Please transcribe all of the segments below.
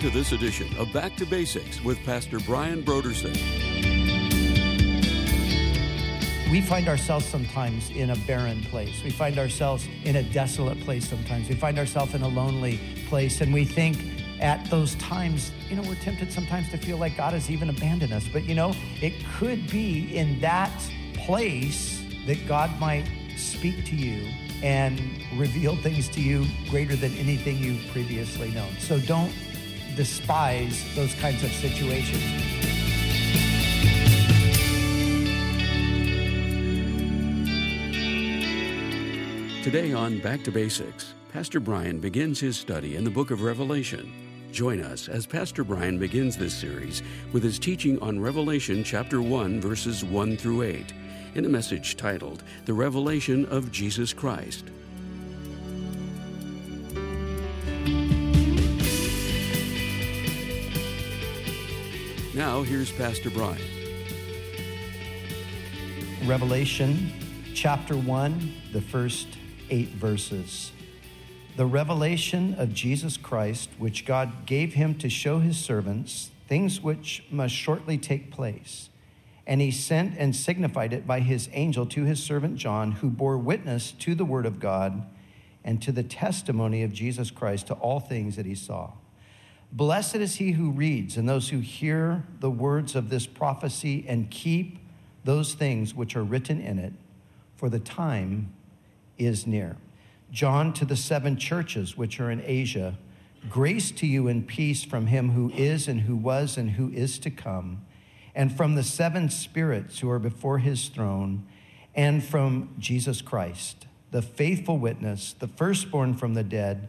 to this edition of Back to Basics with Pastor Brian Broderson. We find ourselves sometimes in a barren place. We find ourselves in a desolate place sometimes. We find ourselves in a lonely place, and we think at those times, you know, we're tempted sometimes to feel like God has even abandoned us. But, you know, it could be in that place that God might speak to you and reveal things to you greater than anything you've previously known. So don't despise those kinds of situations. Today on Back to Basics, Pastor Brian begins his study in the book of Revelation. Join us as Pastor Brian begins this series with his teaching on Revelation chapter 1, verses 1 through 8, in a message titled The Revelation of Jesus Christ. Now, here's Pastor Brian. Revelation chapter 1, the first eight verses. The revelation of Jesus Christ, which God gave him to show his servants things which must shortly take place. And he sent and signified it by his angel to his servant John, who bore witness to the word of God and to the testimony of Jesus Christ to all things that he saw. Blessed is he who reads and those who hear the words of this prophecy and keep those things which are written in it, for the time is near. John to the seven churches which are in Asia, grace to you and peace from him who is and who was and who is to come, and from the seven spirits who are before his throne, and from Jesus Christ, the faithful witness, the firstborn from the dead,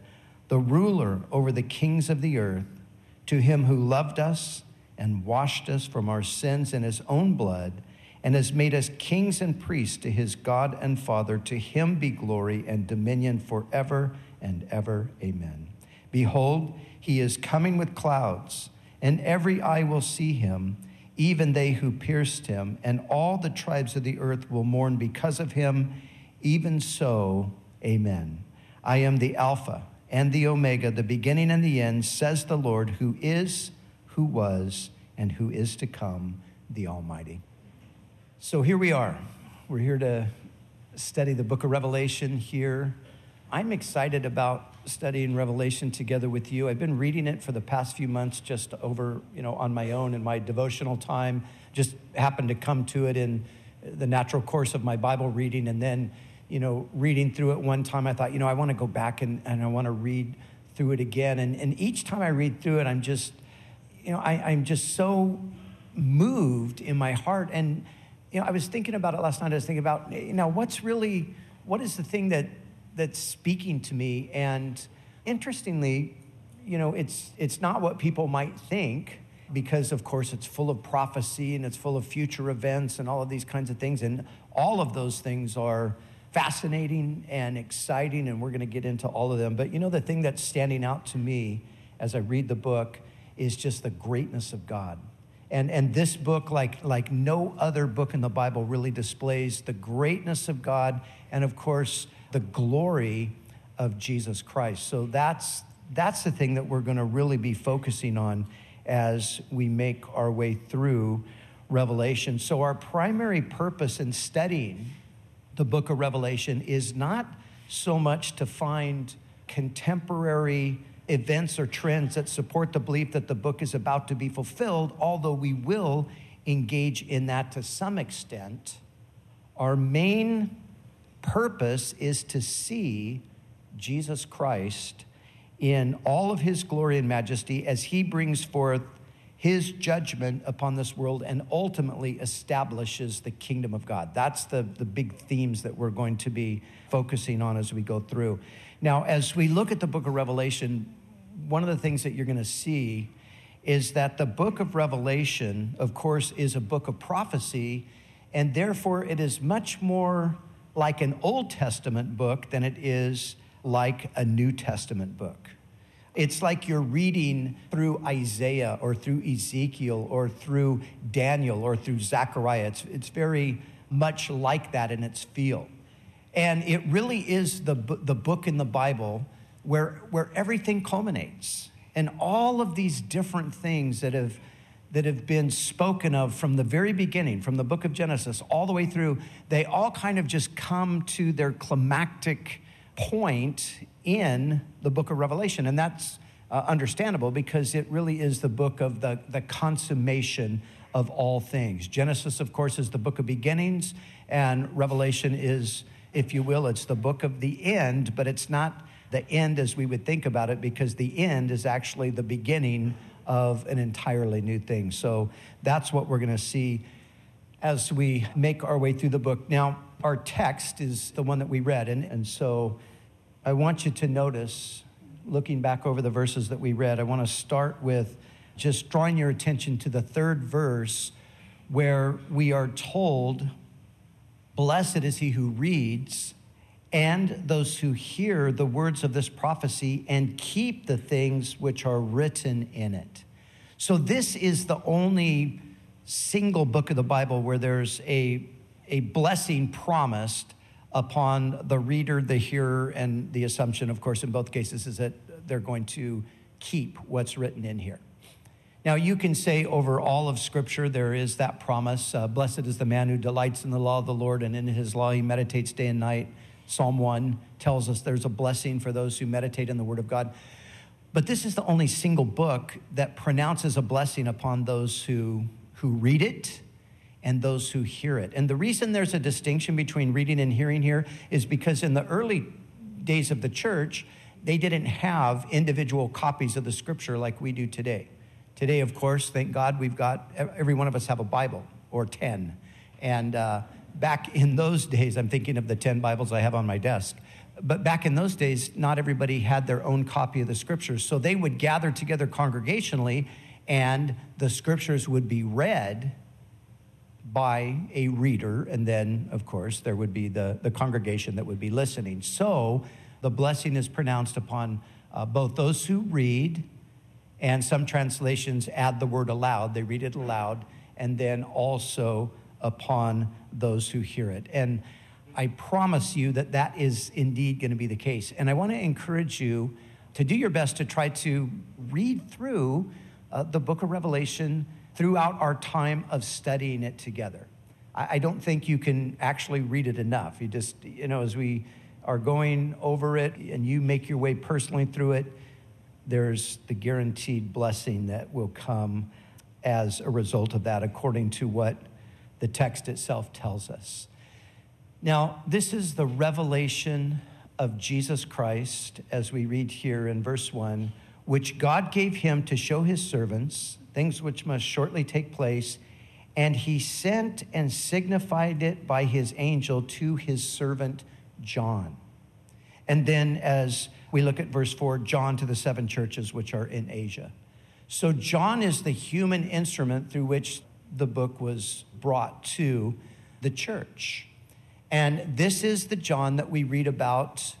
the ruler over the kings of the earth, to him who loved us and washed us from our sins in his own blood and has made us kings and priests to his God and Father. To him be glory and dominion forever and ever. Amen. Behold, he is coming with clouds, and every eye will see him, even they who pierced him, and all the tribes of the earth will mourn because of him. Even so, amen. I am the Alpha and the Omega, the beginning and the end, says the Lord, who is, who was, and who is to come, the Almighty. So here we are. We're here to study the book of Revelation here. I'm excited about studying Revelation together with you. I've been reading it for the past few months just over, you know, on my own in my devotional time. Just happened to come to it in the natural course of my Bible reading and then, you know, reading through it one time I thought, you know, I want to go back and, and I want to read through it again. And, and each time I read through it, I'm just, you know, I, I'm just so moved in my heart and you know, I was thinking about it last night. I was thinking about, you know, what's really, what is the thing that that's speaking to me? And interestingly, you know, it's it's not what people might think because, of course, it's full of prophecy and it's full of future events and all of these kinds of things. And all of those things are fascinating and exciting, and we're going to get into all of them. But you know, the thing that's standing out to me as I read the book is just the greatness of God and, and this book, like, like no other book in the Bible, really displays the greatness of God and, of course, the glory of Jesus Christ. So that's, that's the thing that we're going to really be focusing on as we make our way through Revelation. So, our primary purpose in studying the book of Revelation is not so much to find contemporary events or trends that support the belief that the book is about to be fulfilled, although we will engage in that to some extent. Our main purpose is to see Jesus Christ in all of his glory and majesty as he brings forth his judgment upon this world and ultimately establishes the kingdom of God. That's the, the big themes that we're going to be focusing on as we go through. Now, as we look at the book of Revelation, one of the things that you're going to see is that the book of Revelation, of course, is a book of prophecy, and therefore it is much more like an Old Testament book than it is like a New Testament book. It's like you're reading through Isaiah or through Ezekiel or through Daniel or through Zechariah. It's, it's very much like that in its feel. And it really is the, the book in the Bible where, where everything culminates. and all of these different things that have that have been spoken of from the very beginning, from the book of Genesis all the way through, they all kind of just come to their climactic point in the book of Revelation. And that's uh, understandable because it really is the book of the, the consummation of all things. Genesis, of course, is the book of beginnings, and Revelation is, if you will, it's the book of the end, but it's not the end as we would think about it because the end is actually the beginning of an entirely new thing. So that's what we're going to see as we make our way through the book. Now, our text is the one that we read, and, and so I want you to notice, looking back over the verses that we read, I want to start with just drawing your attention to the third verse where we are told, Blessed is he who reads and those who hear the words of this prophecy and keep the things which are written in it. So, this is the only single book of the Bible where there's a, a blessing promised upon the reader, the hearer, and the assumption, of course, in both cases, is that they're going to keep what's written in here. Now, you can say over all of Scripture, there is that promise uh, Blessed is the man who delights in the law of the Lord, and in his law he meditates day and night. Psalm 1 tells us there's a blessing for those who meditate in the Word of God. But this is the only single book that pronounces a blessing upon those who, who read it and those who hear it. And the reason there's a distinction between reading and hearing here is because in the early days of the church, they didn't have individual copies of the scripture like we do today. Today, of course, thank God, we've got every one of us have a Bible or 10. And uh, back in those days, I'm thinking of the 10 Bibles I have on my desk. But back in those days, not everybody had their own copy of the scriptures. So they would gather together congregationally, and the scriptures would be read by a reader. And then, of course, there would be the, the congregation that would be listening. So the blessing is pronounced upon uh, both those who read, and some translations add the word aloud, they read it aloud, and then also upon those who hear it. And I promise you that that is indeed going to be the case. And I want to encourage you to do your best to try to read through uh, the book of Revelation throughout our time of studying it together. I, don't think you can actually read it enough. You just, you know, as we are going over it and you make your way personally through it, there's the guaranteed blessing that will come as a result of that, according to what the text itself tells us. Now, this is the revelation of Jesus Christ, as we read here in verse 1, which God gave him to show his servants things which must shortly take place. And he sent and signified it by his angel to his servant John. And then, as we look at verse 4, John to the seven churches which are in Asia. So, John is the human instrument through which the book was brought to the church. And this is the John that we read about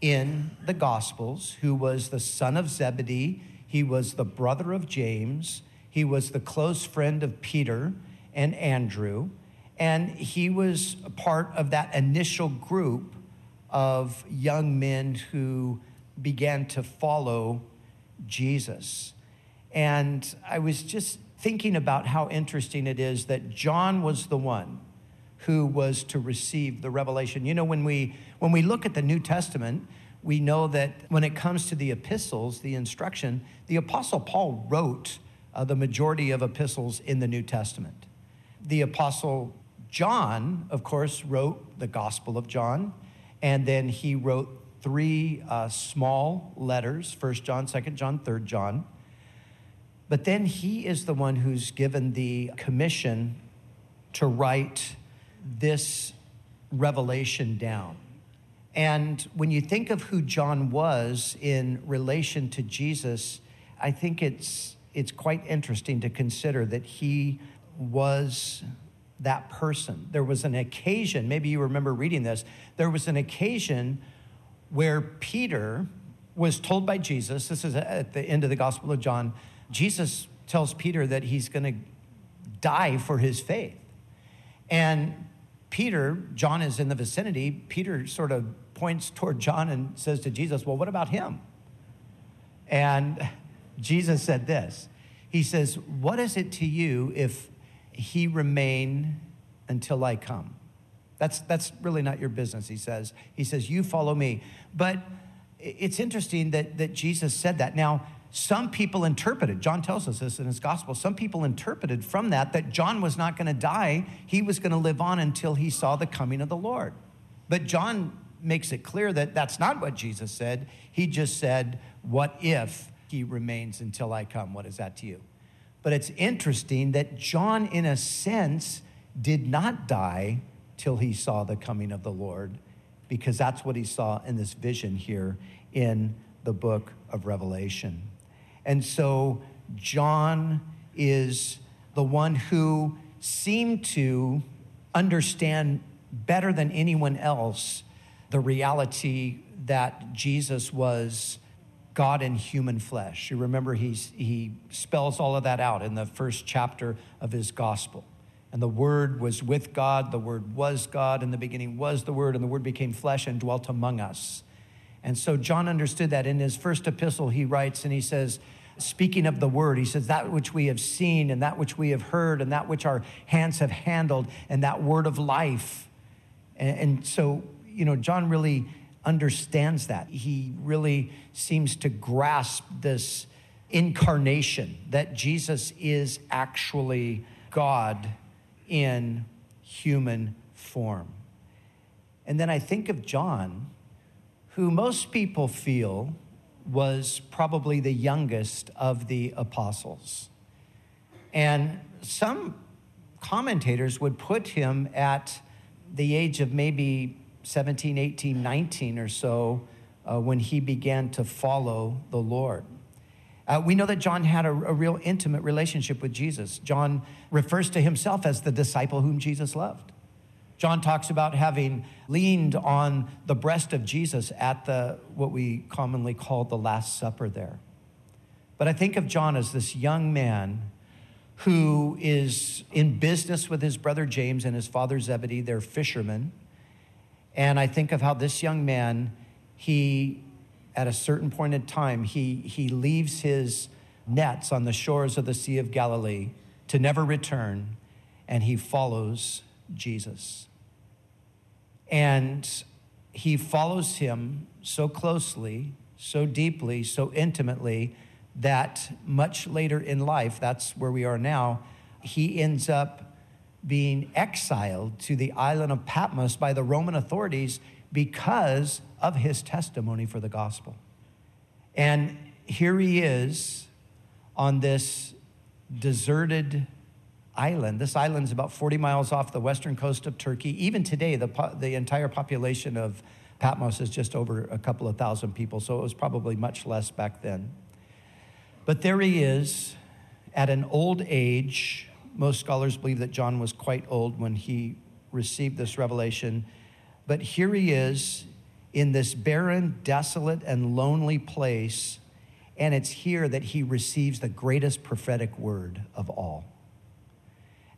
in the Gospels, who was the son of Zebedee. He was the brother of James. He was the close friend of Peter and Andrew. And he was part of that initial group of young men who began to follow Jesus. And I was just thinking about how interesting it is that John was the one who was to receive the revelation. You know, when we when we look at the New Testament, we know that when it comes to the epistles, the instruction, the apostle Paul wrote uh, the majority of epistles in the New Testament. The apostle John, of course, wrote the Gospel of John, and then he wrote three uh, small letters: First John, Second John, Third John. But then he is the one who's given the commission to write this revelation down. And when you think of who John was in relation to Jesus, I think it's, it's quite interesting to consider that he was that person. There was an occasion, maybe you remember reading this, there was an occasion where Peter was told by Jesus, this is at the end of the Gospel of John, Jesus tells Peter that he's going to die for his faith. And Peter, John is in the vicinity. Peter sort of points toward John and says to Jesus, Well, what about him? And Jesus said this He says, What is it to you if he remain until I come? That's, that's really not your business, he says. He says, You follow me. But it's interesting that, that Jesus said that. Now, some people interpreted, John tells us this in his gospel, some people interpreted from that that John was not going to die. He was going to live on until he saw the coming of the Lord. But John makes it clear that that's not what Jesus said. He just said, What if he remains until I come? What is that to you? But it's interesting that John, in a sense, did not die till he saw the coming of the Lord, because that's what he saw in this vision here in the book of Revelation. And so John is the one who seemed to understand better than anyone else the reality that Jesus was God in human flesh. You remember he's, he spells all of that out in the first chapter of his gospel. And the Word was with God, the Word was God, in the beginning was the Word, and the Word became flesh and dwelt among us. And so John understood that. In his first epistle, he writes and he says, speaking of the word, he says, that which we have seen and that which we have heard and that which our hands have handled and that word of life. And, and so, you know, John really understands that. He really seems to grasp this incarnation that Jesus is actually God in human form. And then I think of John who most people feel was probably the youngest of the apostles. And some commentators would put him at the age of maybe 17, 18, 19 or so uh, when he began to follow the Lord. Uh, we know that John had a, a real intimate relationship with Jesus. John refers to himself as the disciple whom Jesus loved. John talks about having leaned on the breast of Jesus at the what we commonly call the Last Supper there. But I think of John as this young man who is in business with his brother James and his father Zebedee. They're fishermen. And I think of how this young man, he, at a certain point in time, he, he leaves his nets on the shores of the Sea of Galilee to never return, and he follows Jesus. And he follows him so closely, so deeply, so intimately that much later in life, that's where we are now, he ends up being exiled to the island of Patmos by the Roman authorities because of his testimony for the gospel. And here he is on this deserted island. This island is about 40 miles off the western coast of Turkey. Even today, the, the entire population of Patmos is just over a couple of thousand people, so it was probably much less back then. But there he is at an old age. Most scholars believe that John was quite old when he received this revelation. But here he is in this barren, desolate, and lonely place. And it's here that he receives the greatest prophetic word of all.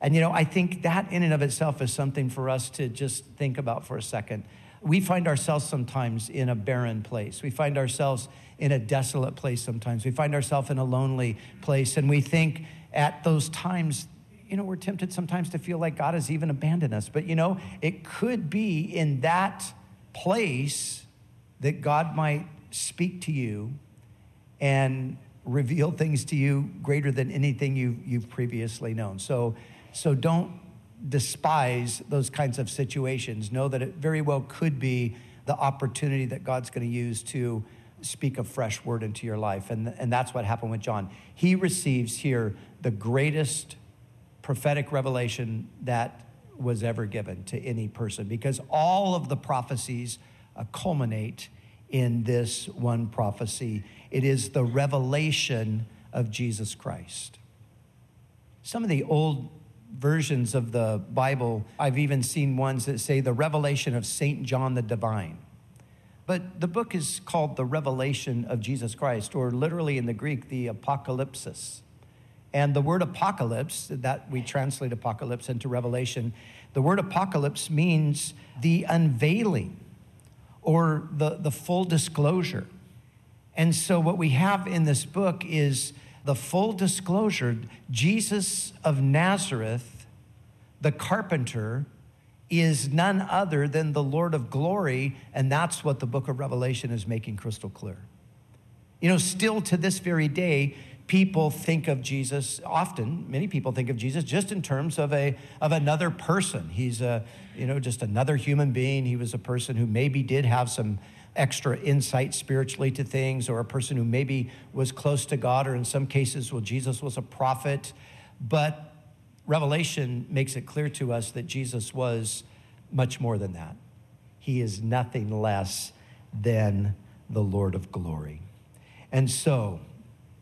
And you know, I think that in and of itself is something for us to just think about for a second. We find ourselves sometimes in a barren place. We find ourselves in a desolate place sometimes. We find ourselves in a lonely place. And we think at those times, you know, we're tempted sometimes to feel like God has even abandoned us. But you know, it could be in that place that God might speak to you and reveal things to you greater than anything you've, you've previously known. So, so don't despise those kinds of situations. Know that it very well could be the opportunity that God's going to use to speak a fresh word into your life. And, and that's what happened with John. He receives here the greatest prophetic revelation that was ever given to any person because all of the prophecies uh, culminate in this one prophecy. It is the revelation of Jesus Christ. Some of the old versions of the Bible, I've even seen ones that say the revelation of St. John the Divine. But the book is called The Revelation of Jesus Christ, or literally in the Greek, the Apocalypsis. And the word apocalypse, that we translate apocalypse into revelation, the word apocalypse means the unveiling or the, the full disclosure. And so, what we have in this book is the full disclosure Jesus of Nazareth, the carpenter, is none other than the Lord of glory. And that's what the book of Revelation is making crystal clear. You know, still to this very day, people think of Jesus often, many people think of Jesus just in terms of a of another person. He's a, you know, just another human being. He was a person who maybe did have some extra insight spiritually to things, or a person who maybe was close to God, or in some cases, well, Jesus was a prophet. But Revelation makes it clear to us that Jesus was much more than that. He is nothing less than the Lord of glory. And so,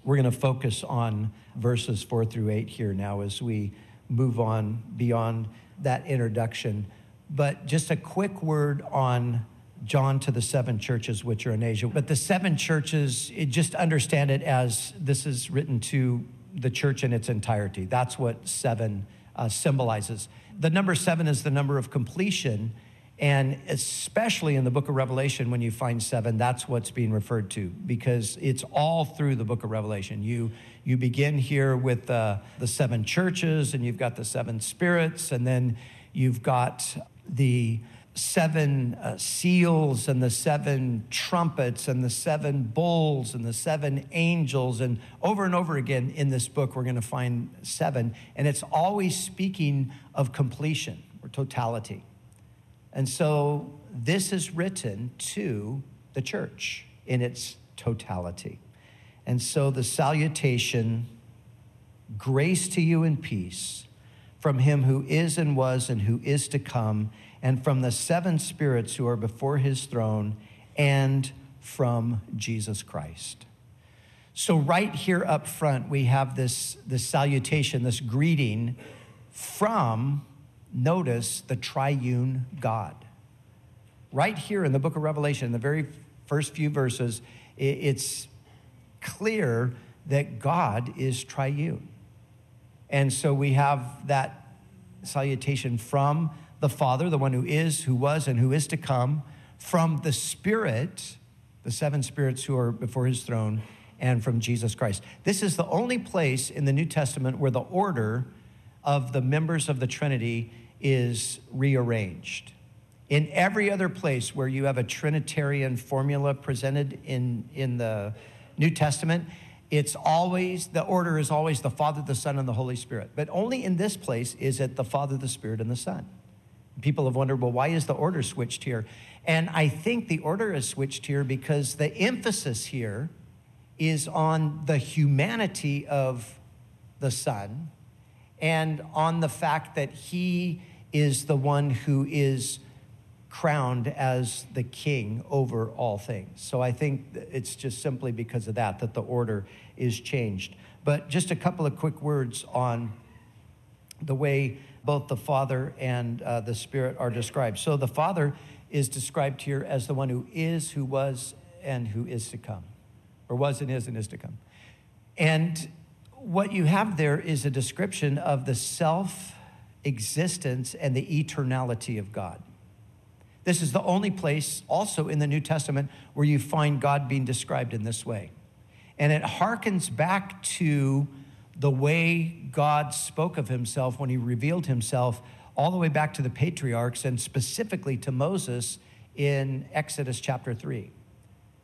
we're going to focus on verses four through eight here now as we move on beyond that introduction. But just a quick word on John to the seven churches which are in Asia. But the seven churches, it, just understand it as this is written to the church in its entirety. That's what seven uh, symbolizes. The number seven is the number of completion. And especially in the book of Revelation, when you find seven, that's what's being referred to because it's all through the book of Revelation. You, you begin here with uh, the seven churches, and you've got the seven spirits, and then you've got the seven uh, seals and the seven trumpets and the seven bowls and the seven angels. And over and over again in this book, we're going to find seven. And it's always speaking of completion or totality. And so this is written to the church in its totality. And so the salutation, grace to you and peace from him who is and was and who is to come and from the seven spirits who are before his throne, and from Jesus Christ. So, right here up front, we have this, this salutation, this greeting from, notice, the triune God. Right here in the book of Revelation, in the very first few verses, it's clear that God is triune. And so we have that salutation from the Father, the one who is, who was, and who is to come, from the Spirit, the seven spirits who are before his throne, and from Jesus Christ. This is the only place in the New Testament where the order of the members of the Trinity is rearranged. In every other place where you have a Trinitarian formula presented in, in the New Testament, it's always, the order is always the Father, the Son, and the Holy Spirit. But only in this place is it the Father, the Spirit, and the Son. People have wondered, well, why is the order switched here? And I think the order is switched here because the emphasis here is on the humanity of the Son and on the fact that he is the one who is crowned as the king over all things. So I think it's just simply because of that that the order is changed. But just a couple of quick words on the way both the Father and uh, the Spirit are described. So the Father is described here as the one who is, who was, and who is to come, or was and is and is to come. And what you have there is a description of the self existence and the eternality of God. This is the only place also in the New Testament where you find God being described in this way. And it harkens back to the way God spoke of himself when he revealed himself all the way back to the patriarchs and specifically to Moses in Exodus chapter 3.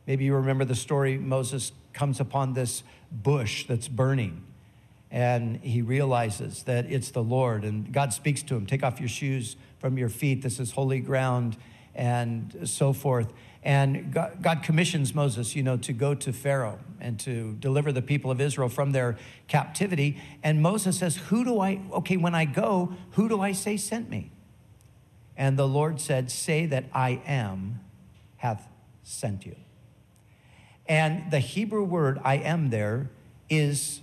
Maybe you remember the story Moses comes upon this bush that's burning and he realizes that it's the Lord and God speaks to him, take off your shoes from your feet, this is holy ground and so forth. And God, commissions Moses, you know, to go to Pharaoh and to deliver the people of Israel from their captivity. And Moses says, Who do I, okay, when I go, who do I say sent me? And the Lord said, Say that I am hath sent you. And the Hebrew word I am there is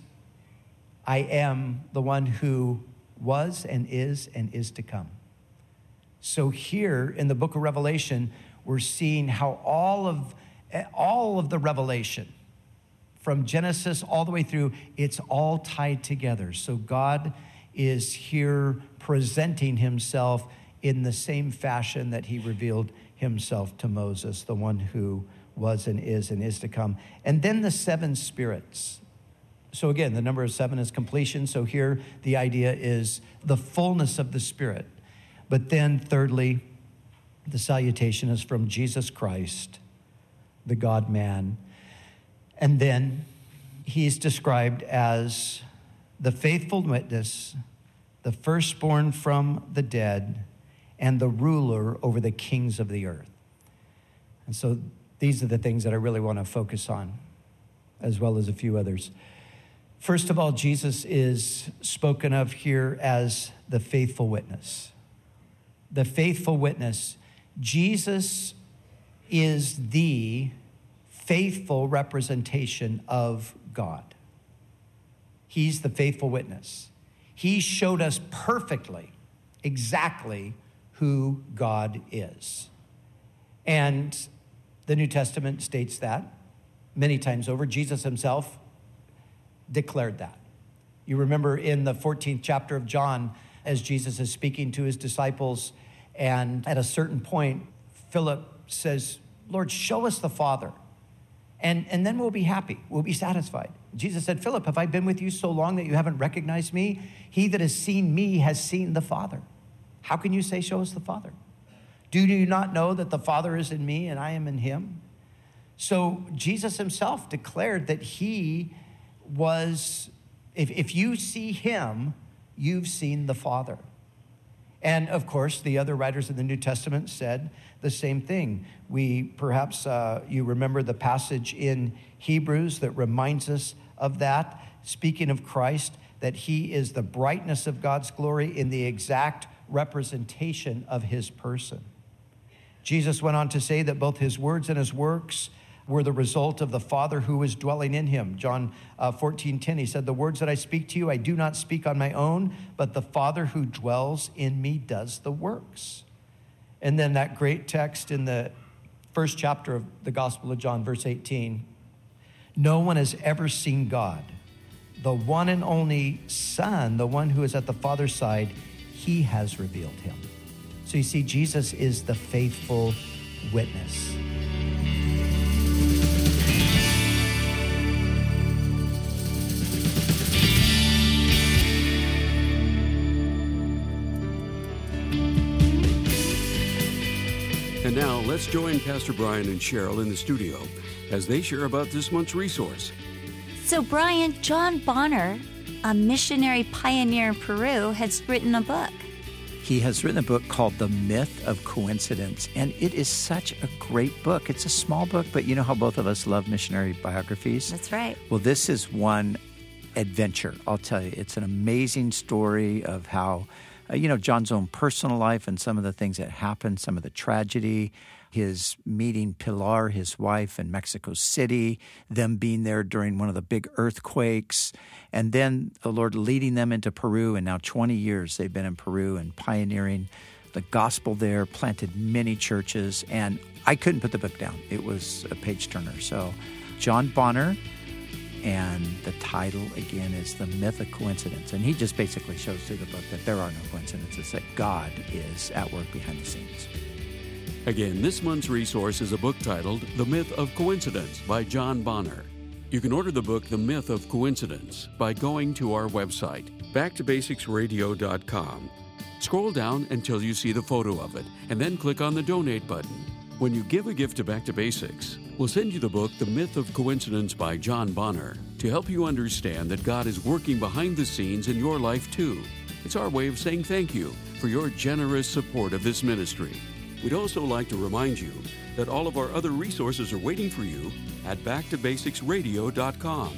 I am the one who was and is and is to come. So here in the book of Revelation, we're seeing how all of all of the revelation from Genesis all the way through, it's all tied together. So God is here presenting himself in the same fashion that he revealed himself to Moses, the one who was and is and is to come. And then the seven spirits. So again, the number of seven is completion. So here the idea is the fullness of the Spirit. But then, thirdly, the salutation is from Jesus Christ, the God man. And then he's described as the faithful witness, the firstborn from the dead, and the ruler over the kings of the earth. And so these are the things that I really want to focus on, as well as a few others. First of all, Jesus is spoken of here as the faithful witness. The faithful witness. Jesus is the faithful representation of God. He's the faithful witness. He showed us perfectly, exactly who God is. And the New Testament states that many times over. Jesus himself declared that. You remember in the 14th chapter of John, as Jesus is speaking to his disciples, and at a certain point, Philip says, Lord, show us the Father, and, and then we'll be happy, we'll be satisfied. Jesus said, Philip, have I been with you so long that you haven't recognized me? He that has seen me has seen the Father. How can you say, Show us the Father? Do you not know that the Father is in me and I am in him? So Jesus himself declared that he was, if, if you see him, you've seen the Father. And of course, the other writers of the New Testament said the same thing. We perhaps, uh, you remember the passage in Hebrews that reminds us of that, speaking of Christ, that he is the brightness of God's glory in the exact representation of his person. Jesus went on to say that both his words and his works were the result of the Father who was dwelling in him. John uh, 14, 10, he said, The words that I speak to you, I do not speak on my own, but the Father who dwells in me does the works. And then that great text in the first chapter of the Gospel of John, verse 18 No one has ever seen God. The one and only Son, the one who is at the Father's side, he has revealed him. So you see, Jesus is the faithful witness. And now let's join Pastor Brian and Cheryl in the studio as they share about this month's resource. So, Brian, John Bonner, a missionary pioneer in Peru, has written a book. He has written a book called The Myth of Coincidence, and it is such a great book. It's a small book, but you know how both of us love missionary biographies? That's right. Well, this is one adventure, I'll tell you. It's an amazing story of how uh, you know, John's own personal life and some of the things that happened, some of the tragedy, his meeting Pilar, his wife, in Mexico City, them being there during one of the big earthquakes, and then the Lord leading them into Peru. And now 20 years they've been in Peru and pioneering the gospel there, planted many churches, and I couldn't put the book down. It was a page turner. So, John Bonner, and the title, again, is The Myth of Coincidence. And he just basically shows through the book that there are no coincidences, that God is at work behind the scenes. Again, this month's resource is a book titled The Myth of Coincidence by John Bonner. You can order the book The Myth of Coincidence by going to our website, backtobasicsradio.com. Scroll down until you see the photo of it, and then click on the donate button. When you give a gift to Back to Basics, we'll send you the book The Myth of Coincidence by John Bonner to help you understand that God is working behind the scenes in your life too. It's our way of saying thank you for your generous support of this ministry. We'd also like to remind you that all of our other resources are waiting for you at backtobasicsradio.com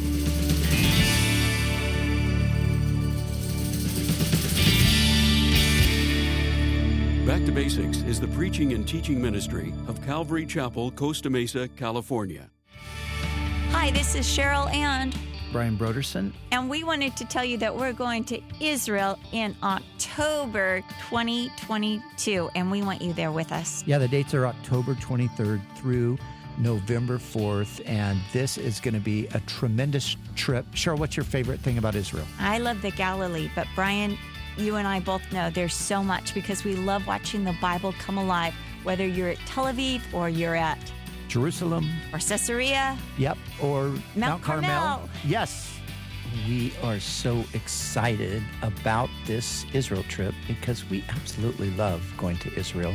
Back to Basics is the preaching and teaching ministry of Calvary Chapel, Costa Mesa, California. Hi, this is Cheryl and Brian Broderson. And we wanted to tell you that we're going to Israel in October 2022, and we want you there with us. Yeah, the dates are October 23rd through November 4th, and this is going to be a tremendous trip. Cheryl, what's your favorite thing about Israel? I love the Galilee, but Brian, you and I both know there's so much because we love watching the Bible come alive, whether you're at Tel Aviv or you're at Jerusalem or Caesarea. Yep, or Mount, Mount Carmel. Carmel. Yes. We are so excited about this Israel trip because we absolutely love going to Israel.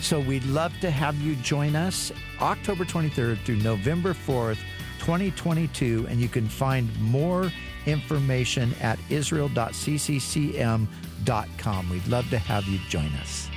So we'd love to have you join us October 23rd through November 4th, 2022. And you can find more information at israel.cccm.com. We'd love to have you join us.